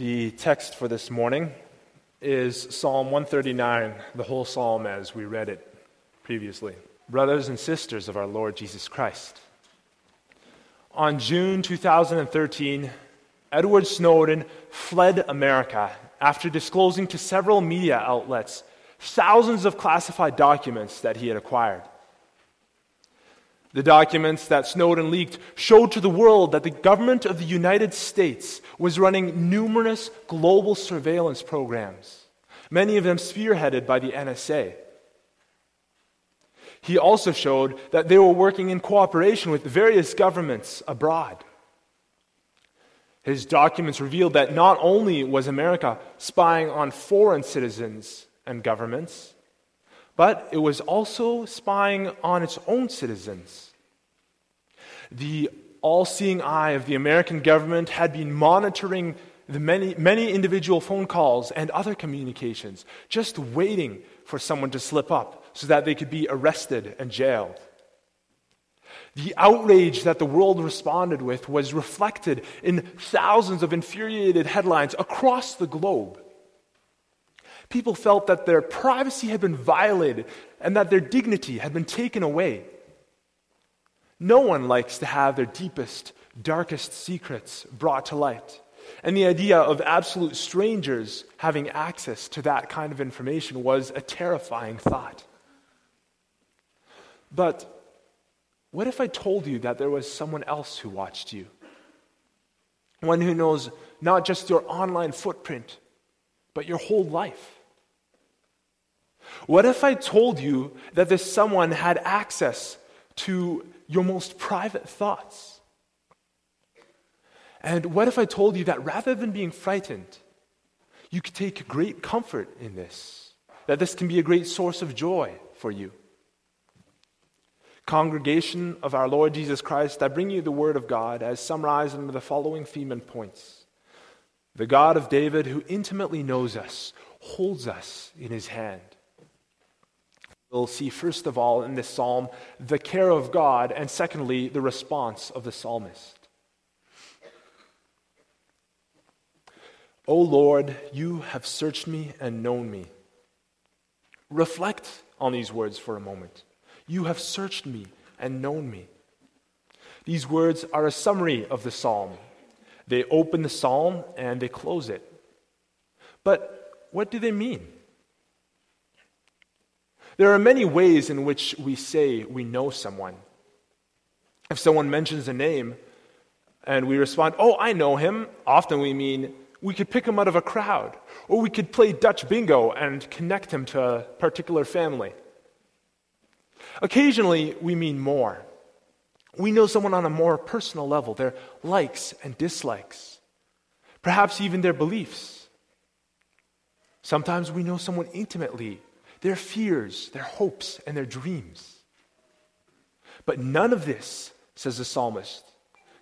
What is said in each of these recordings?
The text for this morning is Psalm 139, the whole psalm as we read it previously. Brothers and sisters of our Lord Jesus Christ. On June 2013, Edward Snowden fled America after disclosing to several media outlets thousands of classified documents that he had acquired. The documents that Snowden leaked showed to the world that the government of the United States was running numerous global surveillance programs, many of them spearheaded by the NSA. He also showed that they were working in cooperation with various governments abroad. His documents revealed that not only was America spying on foreign citizens and governments, but it was also spying on its own citizens. The all seeing eye of the American government had been monitoring the many, many individual phone calls and other communications, just waiting for someone to slip up so that they could be arrested and jailed. The outrage that the world responded with was reflected in thousands of infuriated headlines across the globe. People felt that their privacy had been violated and that their dignity had been taken away. No one likes to have their deepest, darkest secrets brought to light. And the idea of absolute strangers having access to that kind of information was a terrifying thought. But what if I told you that there was someone else who watched you? One who knows not just your online footprint, but your whole life. What if I told you that this someone had access to your most private thoughts? And what if I told you that rather than being frightened, you could take great comfort in this? That this can be a great source of joy for you? Congregation of our Lord Jesus Christ, I bring you the word of God as summarized under the following theme and points. The God of David, who intimately knows us, holds us in his hand. We'll see, first of all, in this psalm, the care of God, and secondly, the response of the psalmist. O Lord, you have searched me and known me. Reflect on these words for a moment. You have searched me and known me. These words are a summary of the psalm. They open the psalm and they close it. But what do they mean? There are many ways in which we say we know someone. If someone mentions a name and we respond, Oh, I know him, often we mean we could pick him out of a crowd, or we could play Dutch bingo and connect him to a particular family. Occasionally, we mean more. We know someone on a more personal level, their likes and dislikes, perhaps even their beliefs. Sometimes we know someone intimately their fears, their hopes, and their dreams. But none of this, says the psalmist,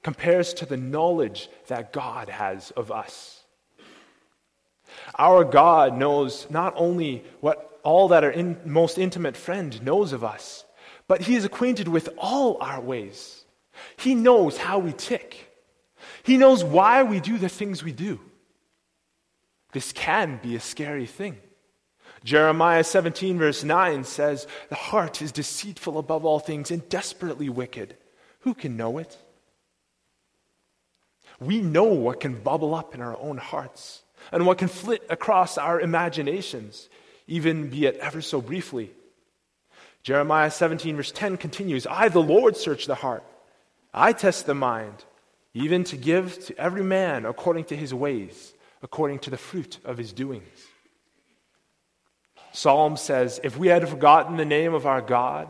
compares to the knowledge that God has of us. Our God knows not only what all that our in, most intimate friend knows of us, but He is acquainted with all our ways. He knows how we tick. He knows why we do the things we do. This can be a scary thing. Jeremiah 17, verse 9 says, The heart is deceitful above all things and desperately wicked. Who can know it? We know what can bubble up in our own hearts and what can flit across our imaginations, even be it ever so briefly. Jeremiah 17, verse 10 continues I, the Lord, search the heart, I test the mind, even to give to every man according to his ways, according to the fruit of his doings. Psalm says, If we had forgotten the name of our God,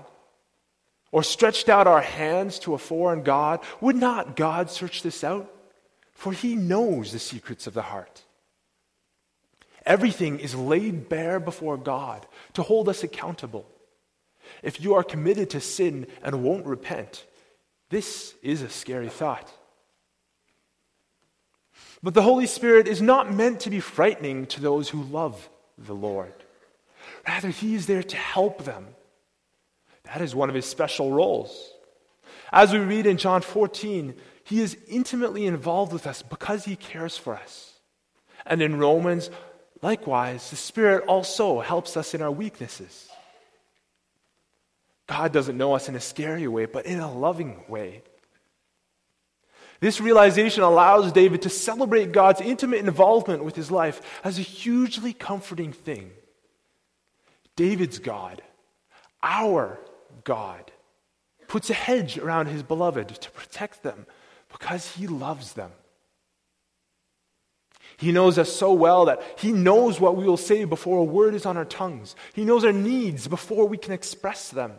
or stretched out our hands to a foreign God, would not God search this out? For he knows the secrets of the heart. Everything is laid bare before God to hold us accountable. If you are committed to sin and won't repent, this is a scary thought. But the Holy Spirit is not meant to be frightening to those who love the Lord. Rather, He is there to help them. That is one of His special roles. As we read in John 14, He is intimately involved with us because He cares for us. And in Romans, likewise, the Spirit also helps us in our weaknesses. God doesn't know us in a scary way, but in a loving way. This realization allows David to celebrate God's intimate involvement with his life as a hugely comforting thing. David's God, our God, puts a hedge around his beloved to protect them because he loves them. He knows us so well that he knows what we will say before a word is on our tongues. He knows our needs before we can express them.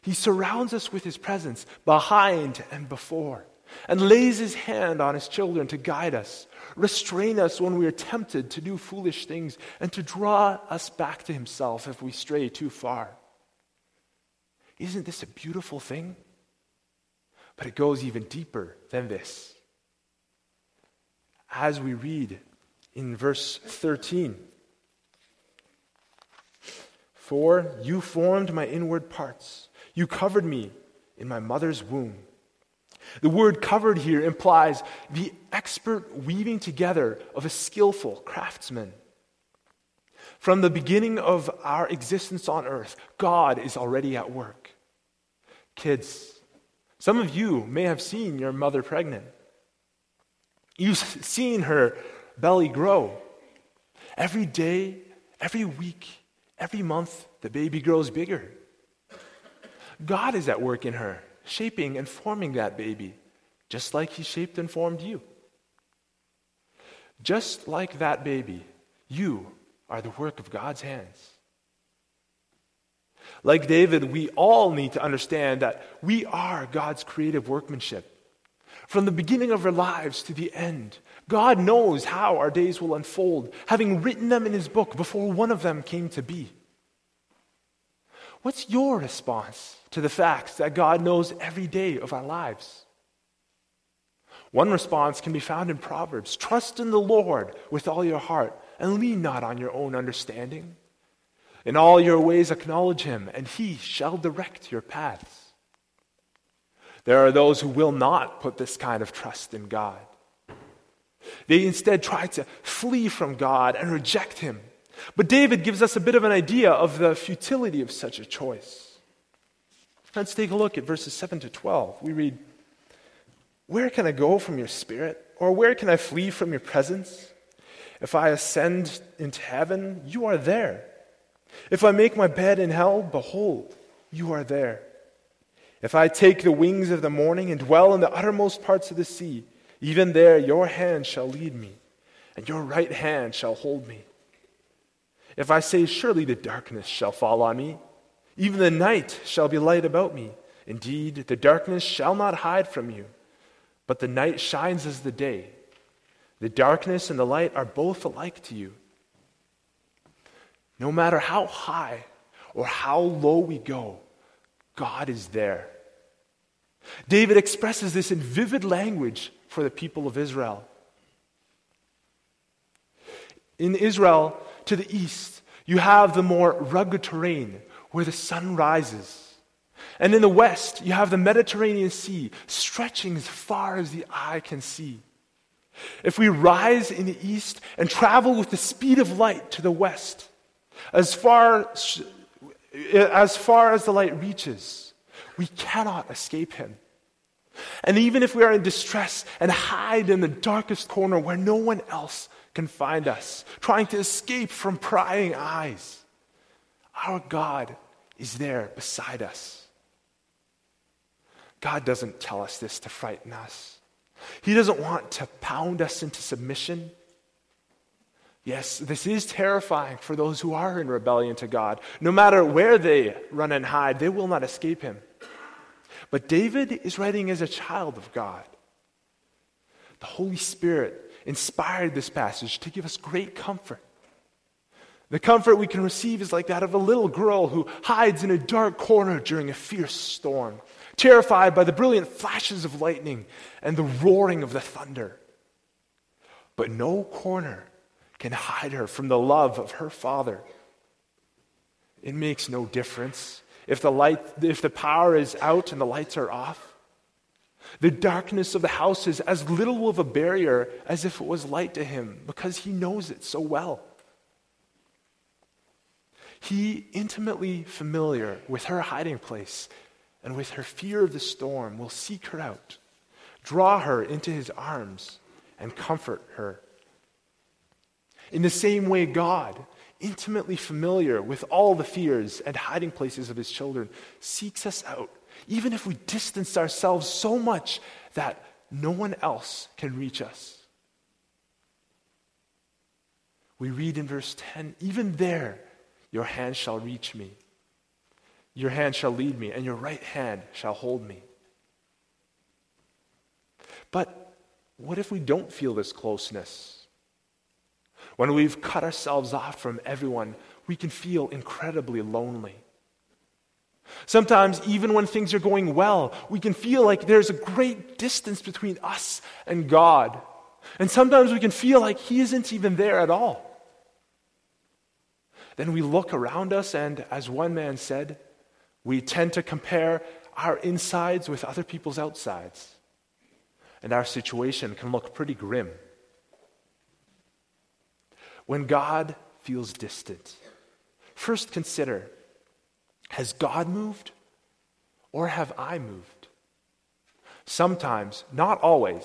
He surrounds us with His presence behind and before, and lays His hand on His children to guide us, restrain us when we are tempted to do foolish things, and to draw us back to Himself if we stray too far. Isn't this a beautiful thing? But it goes even deeper than this. As we read in verse 13, For you formed my inward parts. You covered me in my mother's womb. The word covered here implies the expert weaving together of a skillful craftsman. From the beginning of our existence on earth, God is already at work. Kids, some of you may have seen your mother pregnant. You've seen her belly grow. Every day, every week, every month, the baby grows bigger. God is at work in her, shaping and forming that baby, just like He shaped and formed you. Just like that baby, you are the work of God's hands. Like David, we all need to understand that we are God's creative workmanship. From the beginning of our lives to the end, God knows how our days will unfold, having written them in His book before one of them came to be. What's your response to the fact that God knows every day of our lives? One response can be found in Proverbs Trust in the Lord with all your heart and lean not on your own understanding. In all your ways acknowledge him, and he shall direct your paths. There are those who will not put this kind of trust in God. They instead try to flee from God and reject him but David gives us a bit of an idea of the futility of such a choice. Let's take a look at verses 7 to 12. We read, Where can I go from your spirit? Or where can I flee from your presence? If I ascend into heaven, you are there. If I make my bed in hell, behold, you are there. If I take the wings of the morning and dwell in the uttermost parts of the sea, even there your hand shall lead me, and your right hand shall hold me. If I say, Surely the darkness shall fall on me, even the night shall be light about me. Indeed, the darkness shall not hide from you, but the night shines as the day. The darkness and the light are both alike to you. No matter how high or how low we go, God is there. David expresses this in vivid language for the people of Israel. In Israel, to the east, you have the more rugged terrain where the sun rises. And in the west, you have the Mediterranean Sea stretching as far as the eye can see. If we rise in the east and travel with the speed of light to the west, as far, as far as the light reaches, we cannot escape him. And even if we are in distress and hide in the darkest corner where no one else can find us, trying to escape from prying eyes. Our God is there beside us. God doesn't tell us this to frighten us. He doesn't want to pound us into submission. Yes, this is terrifying for those who are in rebellion to God. No matter where they run and hide, they will not escape him. But David is writing as a child of God. The Holy Spirit inspired this passage to give us great comfort. The comfort we can receive is like that of a little girl who hides in a dark corner during a fierce storm, terrified by the brilliant flashes of lightning and the roaring of the thunder. But no corner can hide her from the love of her father. It makes no difference if the light if the power is out and the lights are off. The darkness of the house is as little of a barrier as if it was light to him because he knows it so well. He, intimately familiar with her hiding place and with her fear of the storm, will seek her out, draw her into his arms, and comfort her. In the same way, God, intimately familiar with all the fears and hiding places of his children, seeks us out, even if we distance ourselves so much that no one else can reach us. We read in verse 10 even there, your hand shall reach me. Your hand shall lead me, and your right hand shall hold me. But what if we don't feel this closeness? When we've cut ourselves off from everyone, we can feel incredibly lonely. Sometimes, even when things are going well, we can feel like there's a great distance between us and God. And sometimes we can feel like He isn't even there at all. Then we look around us, and as one man said, we tend to compare our insides with other people's outsides. And our situation can look pretty grim. When God feels distant, first consider has God moved or have I moved? Sometimes, not always,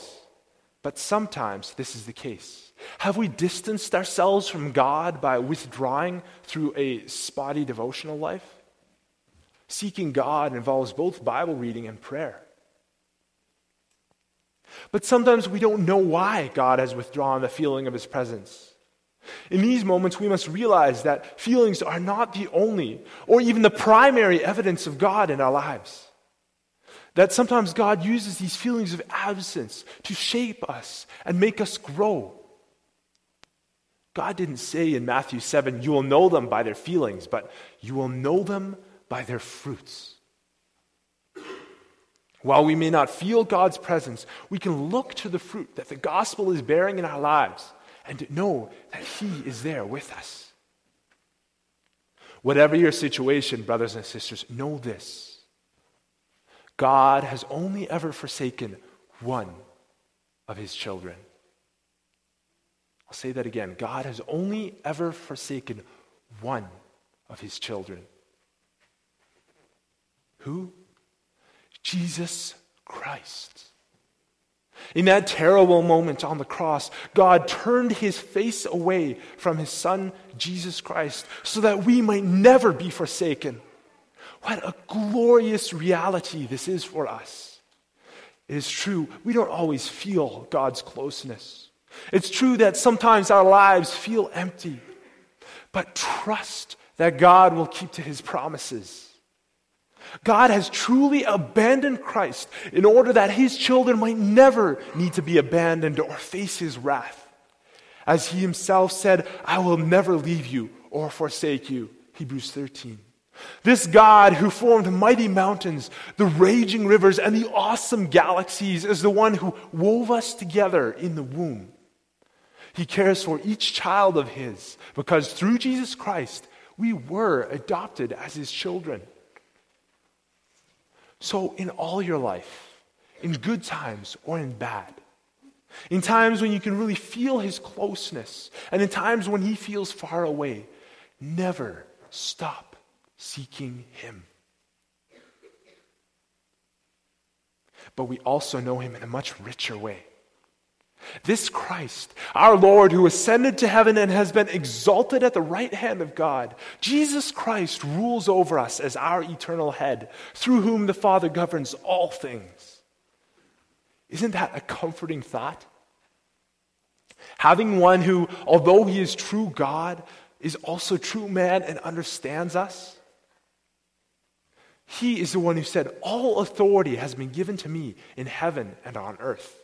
but sometimes this is the case. Have we distanced ourselves from God by withdrawing through a spotty devotional life? Seeking God involves both Bible reading and prayer. But sometimes we don't know why God has withdrawn the feeling of his presence. In these moments, we must realize that feelings are not the only or even the primary evidence of God in our lives. That sometimes God uses these feelings of absence to shape us and make us grow. God didn't say in Matthew 7, you will know them by their feelings, but you will know them by their fruits. While we may not feel God's presence, we can look to the fruit that the gospel is bearing in our lives and know that He is there with us. Whatever your situation, brothers and sisters, know this God has only ever forsaken one of His children. I'll say that again. God has only ever forsaken one of His children. Who? Jesus Christ. In that terrible moment on the cross, God turned his face away from his son, Jesus Christ, so that we might never be forsaken. What a glorious reality this is for us. It is true, we don't always feel God's closeness. It's true that sometimes our lives feel empty, but trust that God will keep to his promises. God has truly abandoned Christ in order that his children might never need to be abandoned or face his wrath. As he himself said, I will never leave you or forsake you. Hebrews 13. This God who formed mighty mountains, the raging rivers, and the awesome galaxies is the one who wove us together in the womb. He cares for each child of his because through Jesus Christ, we were adopted as his children. So, in all your life, in good times or in bad, in times when you can really feel his closeness, and in times when he feels far away, never stop seeking him. But we also know him in a much richer way. This Christ, our Lord, who ascended to heaven and has been exalted at the right hand of God, Jesus Christ rules over us as our eternal head, through whom the Father governs all things. Isn't that a comforting thought? Having one who, although he is true God, is also true man and understands us. He is the one who said, All authority has been given to me in heaven and on earth.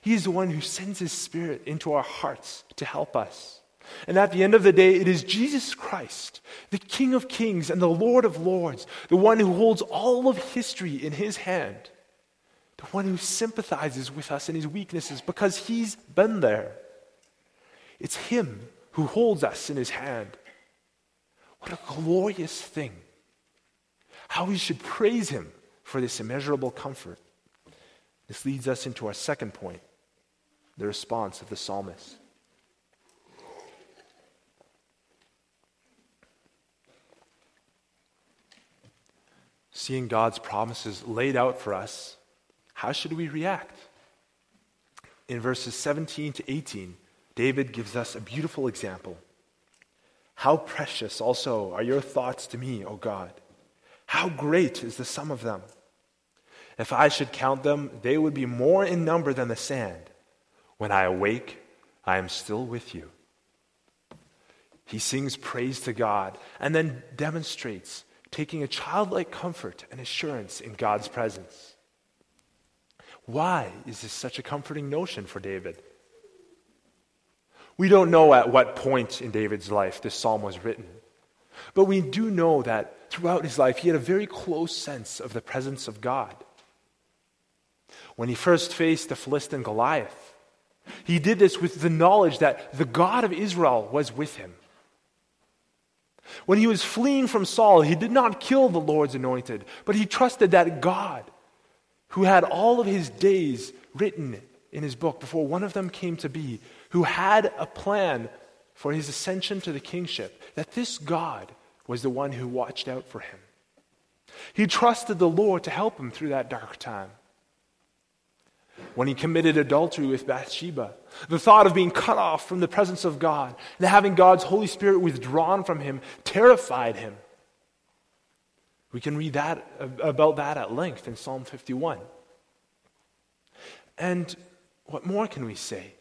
He is the one who sends His Spirit into our hearts to help us. And at the end of the day, it is Jesus Christ, the King of Kings and the Lord of Lords, the one who holds all of history in His hand, the one who sympathizes with us in His weaknesses because He's been there. It's Him who holds us in His hand. What a glorious thing! How we should praise Him for this immeasurable comfort. This leads us into our second point the response of the psalmist. Seeing God's promises laid out for us, how should we react? In verses 17 to 18, David gives us a beautiful example. How precious also are your thoughts to me, O God! How great is the sum of them! If I should count them, they would be more in number than the sand. When I awake, I am still with you. He sings praise to God and then demonstrates taking a childlike comfort and assurance in God's presence. Why is this such a comforting notion for David? We don't know at what point in David's life this psalm was written, but we do know that throughout his life he had a very close sense of the presence of God. When he first faced the Philistine Goliath, he did this with the knowledge that the God of Israel was with him. When he was fleeing from Saul, he did not kill the Lord's anointed, but he trusted that God, who had all of his days written in his book before one of them came to be, who had a plan for his ascension to the kingship, that this God was the one who watched out for him. He trusted the Lord to help him through that dark time when he committed adultery with Bathsheba. The thought of being cut off from the presence of God and having God's Holy Spirit withdrawn from him terrified him. We can read that about that at length in Psalm 51. And what more can we say?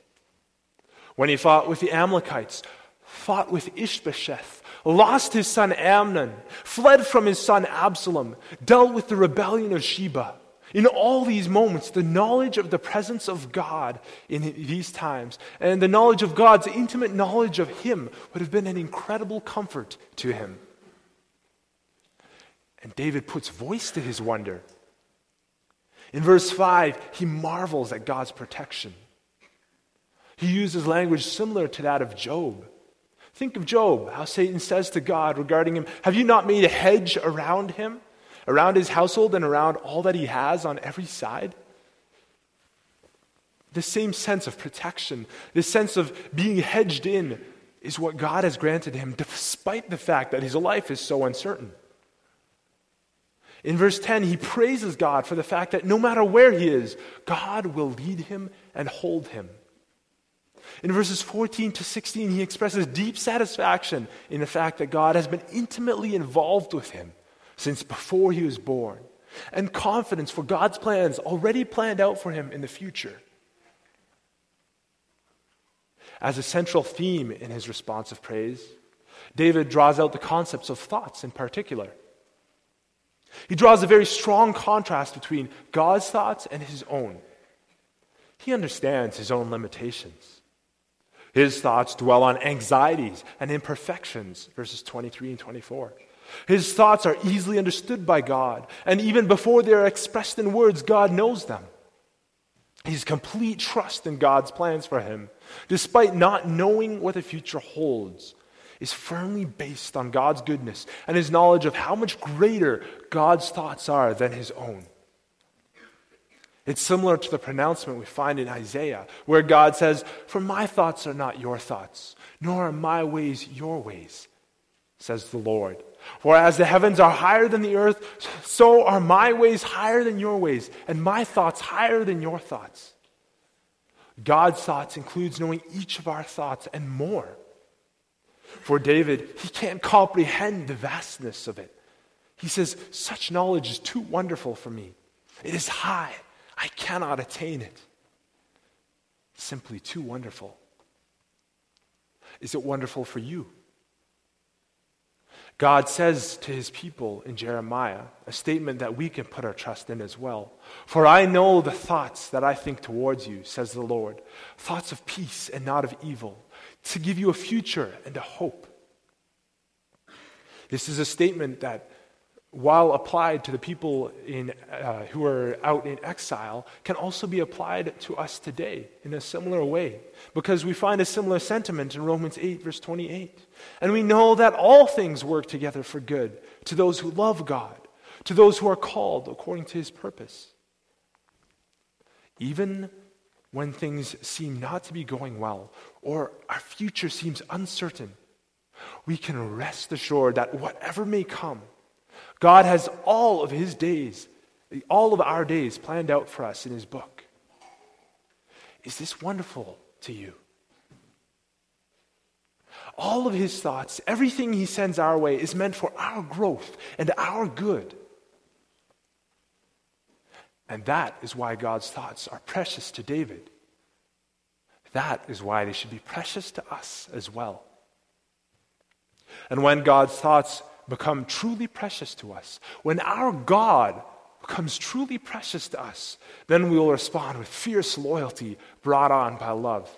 When he fought with the Amalekites, fought with Ishbosheth, lost his son Amnon, fled from his son Absalom, dealt with the rebellion of Sheba, in all these moments, the knowledge of the presence of God in these times and the knowledge of God's intimate knowledge of Him would have been an incredible comfort to him. And David puts voice to his wonder. In verse 5, he marvels at God's protection. He uses language similar to that of Job. Think of Job, how Satan says to God regarding him, Have you not made a hedge around him? Around his household and around all that he has on every side. The same sense of protection, this sense of being hedged in, is what God has granted him, despite the fact that his life is so uncertain. In verse 10, he praises God for the fact that no matter where he is, God will lead him and hold him. In verses 14 to 16, he expresses deep satisfaction in the fact that God has been intimately involved with him since before he was born, and confidence for God's plans already planned out for him in the future. As a central theme in his response of praise, David draws out the concepts of thoughts in particular. He draws a very strong contrast between God's thoughts and his own. He understands his own limitations. His thoughts dwell on anxieties and imperfections, verses 23 and 24. His thoughts are easily understood by God, and even before they are expressed in words, God knows them. His complete trust in God's plans for him, despite not knowing what the future holds, is firmly based on God's goodness and his knowledge of how much greater God's thoughts are than his own. It's similar to the pronouncement we find in Isaiah, where God says, For my thoughts are not your thoughts, nor are my ways your ways, says the Lord. For as the heavens are higher than the earth, so are my ways higher than your ways, and my thoughts higher than your thoughts. God's thoughts includes knowing each of our thoughts and more. For David, he can't comprehend the vastness of it. He says, Such knowledge is too wonderful for me. It is high. I cannot attain it. Simply too wonderful. Is it wonderful for you? God says to his people in Jeremiah, a statement that we can put our trust in as well. For I know the thoughts that I think towards you, says the Lord thoughts of peace and not of evil, to give you a future and a hope. This is a statement that while applied to the people in, uh, who are out in exile, can also be applied to us today in a similar way. Because we find a similar sentiment in Romans 8, verse 28. And we know that all things work together for good to those who love God, to those who are called according to his purpose. Even when things seem not to be going well or our future seems uncertain, we can rest assured that whatever may come, God has all of His days, all of our days planned out for us in His book. Is this wonderful to you? All of His thoughts, everything He sends our way, is meant for our growth and our good. And that is why God's thoughts are precious to David. That is why they should be precious to us as well. And when God's thoughts become truly precious to us, when our God becomes truly precious to us, then we will respond with fierce loyalty brought on by love.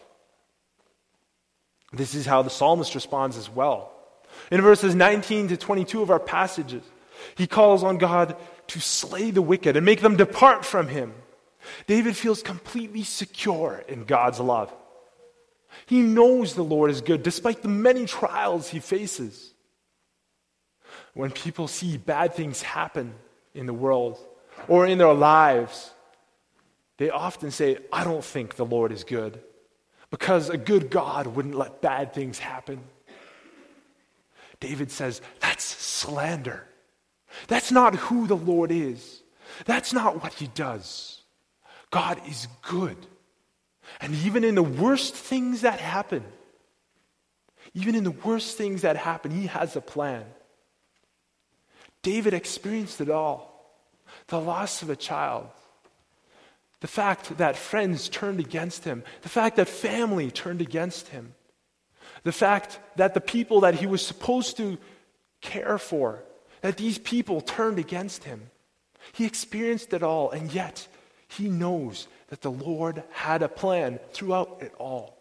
This is how the psalmist responds as well. In verses 19 to 22 of our passages, he calls on God to slay the wicked and make them depart from him. David feels completely secure in God's love. He knows the Lord is good despite the many trials he faces. When people see bad things happen in the world or in their lives, they often say, I don't think the Lord is good because a good God wouldn't let bad things happen. David says, That's slander. That's not who the Lord is. That's not what he does. God is good. And even in the worst things that happen, even in the worst things that happen, he has a plan. David experienced it all the loss of a child, the fact that friends turned against him, the fact that family turned against him, the fact that the people that he was supposed to care for, that these people turned against him. He experienced it all, and yet he knows that the Lord had a plan throughout it all.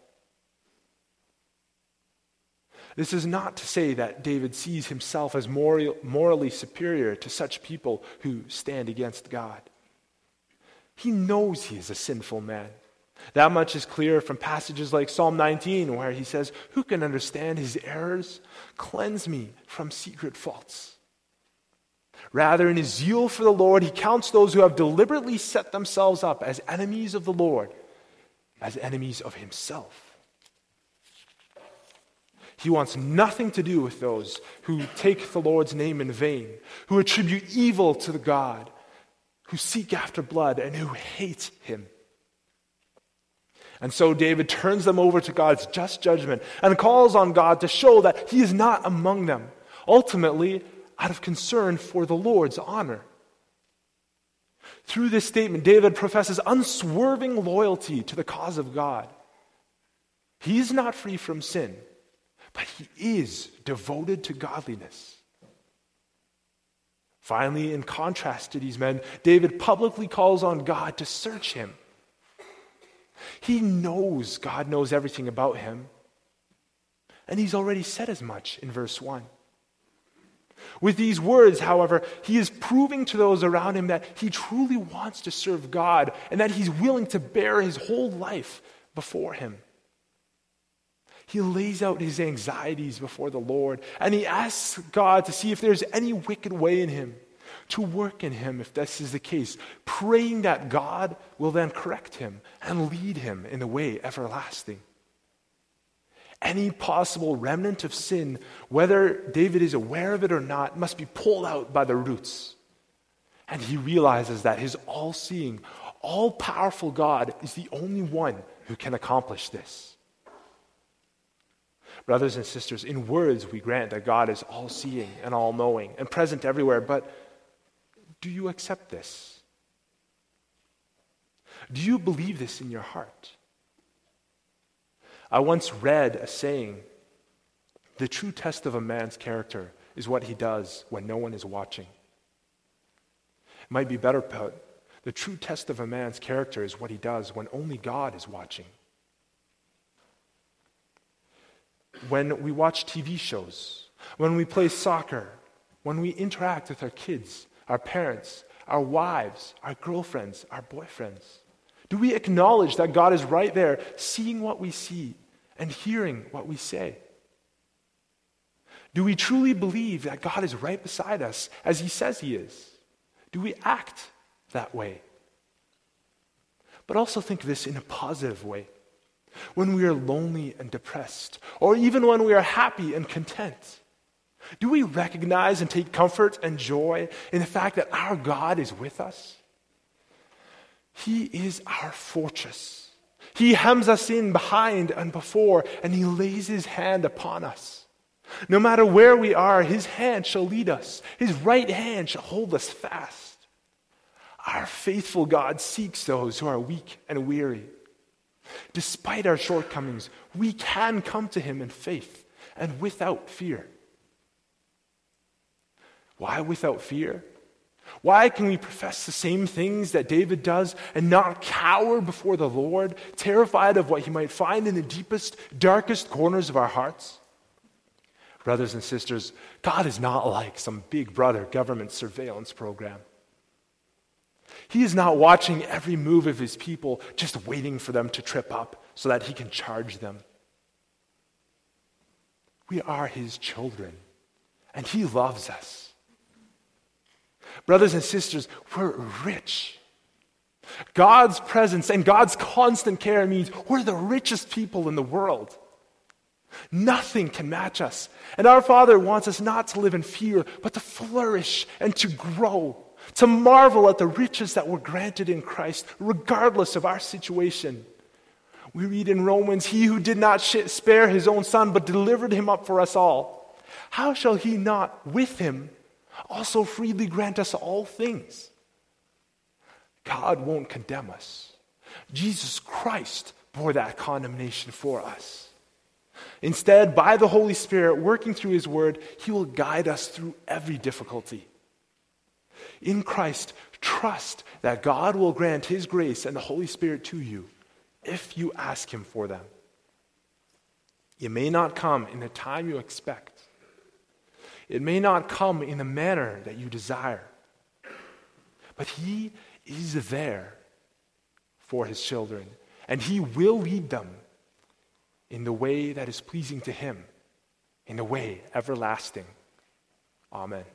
This is not to say that David sees himself as morally superior to such people who stand against God. He knows he is a sinful man. That much is clear from passages like Psalm 19, where he says, Who can understand his errors? Cleanse me from secret faults. Rather, in his zeal for the Lord, he counts those who have deliberately set themselves up as enemies of the Lord, as enemies of himself. He wants nothing to do with those who take the Lord's name in vain, who attribute evil to the God, who seek after blood, and who hate him. And so David turns them over to God's just judgment and calls on God to show that he is not among them, ultimately, out of concern for the Lord's honor. Through this statement, David professes unswerving loyalty to the cause of God. He is not free from sin but he is devoted to godliness. Finally, in contrast to these men, David publicly calls on God to search him. He knows God knows everything about him. And he's already said as much in verse 1. With these words, however, he is proving to those around him that he truly wants to serve God and that he's willing to bear his whole life before him. He lays out his anxieties before the Lord and he asks God to see if there's any wicked way in him, to work in him if this is the case, praying that God will then correct him and lead him in the way everlasting. Any possible remnant of sin, whether David is aware of it or not, must be pulled out by the roots. And he realizes that his all seeing, all powerful God is the only one who can accomplish this. Brothers and sisters, in words, we grant that God is all seeing and all knowing and present everywhere, but do you accept this? Do you believe this in your heart? I once read a saying the true test of a man's character is what he does when no one is watching. It might be better put the true test of a man's character is what he does when only God is watching. When we watch TV shows, when we play soccer, when we interact with our kids, our parents, our wives, our girlfriends, our boyfriends? Do we acknowledge that God is right there, seeing what we see and hearing what we say? Do we truly believe that God is right beside us as He says He is? Do we act that way? But also think this in a positive way. When we are lonely and depressed, or even when we are happy and content, do we recognize and take comfort and joy in the fact that our God is with us? He is our fortress. He hems us in behind and before, and He lays His hand upon us. No matter where we are, His hand shall lead us, His right hand shall hold us fast. Our faithful God seeks those who are weak and weary. Despite our shortcomings, we can come to Him in faith and without fear. Why without fear? Why can we profess the same things that David does and not cower before the Lord, terrified of what he might find in the deepest, darkest corners of our hearts? Brothers and sisters, God is not like some big brother government surveillance program. He is not watching every move of his people, just waiting for them to trip up so that he can charge them. We are his children, and he loves us. Brothers and sisters, we're rich. God's presence and God's constant care means we're the richest people in the world. Nothing can match us. And our Father wants us not to live in fear, but to flourish and to grow, to marvel at the riches that were granted in Christ, regardless of our situation. We read in Romans, He who did not spare his own Son, but delivered him up for us all, how shall he not with him also freely grant us all things? God won't condemn us. Jesus Christ bore that condemnation for us. Instead, by the Holy Spirit working through His Word, He will guide us through every difficulty. In Christ, trust that God will grant His grace and the Holy Spirit to you if you ask Him for them. It may not come in the time you expect, it may not come in the manner that you desire, but He is there for His children, and He will lead them in the way that is pleasing to Him, in the way everlasting. Amen.